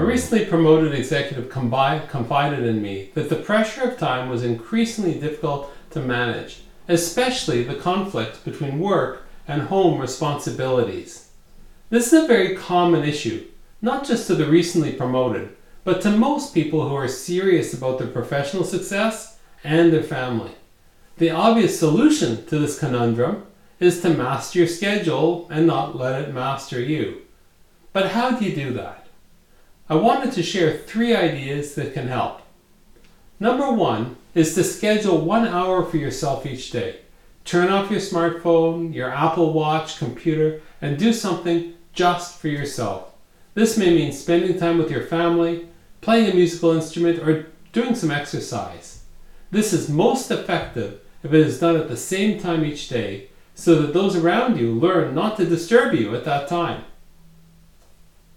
A recently promoted executive confided in me that the pressure of time was increasingly difficult to manage, especially the conflict between work and home responsibilities. This is a very common issue, not just to the recently promoted, but to most people who are serious about their professional success and their family. The obvious solution to this conundrum is to master your schedule and not let it master you. But how do you do that? I wanted to share three ideas that can help. Number one is to schedule one hour for yourself each day. Turn off your smartphone, your Apple Watch, computer, and do something just for yourself. This may mean spending time with your family, playing a musical instrument, or doing some exercise. This is most effective if it is done at the same time each day so that those around you learn not to disturb you at that time.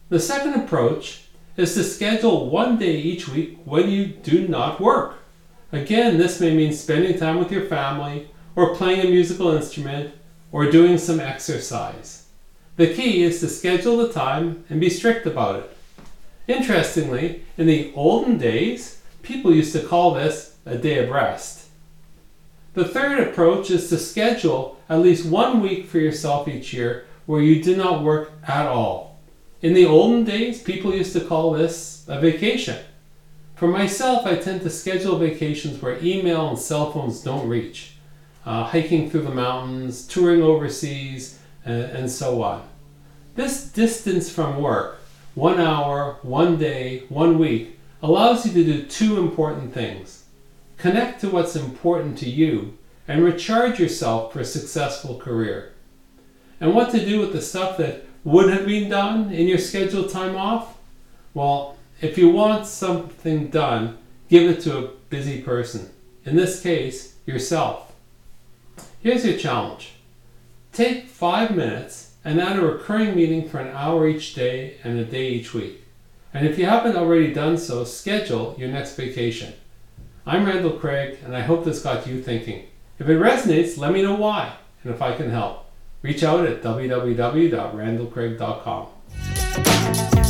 The second approach is to schedule one day each week when you do not work. Again, this may mean spending time with your family, or playing a musical instrument, or doing some exercise. The key is to schedule the time and be strict about it. Interestingly, in the olden days, people used to call this a day of rest. The third approach is to schedule at least one week for yourself each year where you do not work at all. In the olden days, people used to call this a vacation. For myself, I tend to schedule vacations where email and cell phones don't reach. Uh, hiking through the mountains, touring overseas, and, and so on. This distance from work, one hour, one day, one week, allows you to do two important things. Connect to what's important to you and recharge yourself for a successful career. And what to do with the stuff that would have been done in your scheduled time off? Well, if you want something done, give it to a busy person. In this case, yourself. Here's your challenge take five minutes and add a recurring meeting for an hour each day and a day each week. And if you haven't already done so, schedule your next vacation. I'm Randall Craig, and I hope this got you thinking. If it resonates, let me know why and if I can help. Reach out at www.randallcraig.com.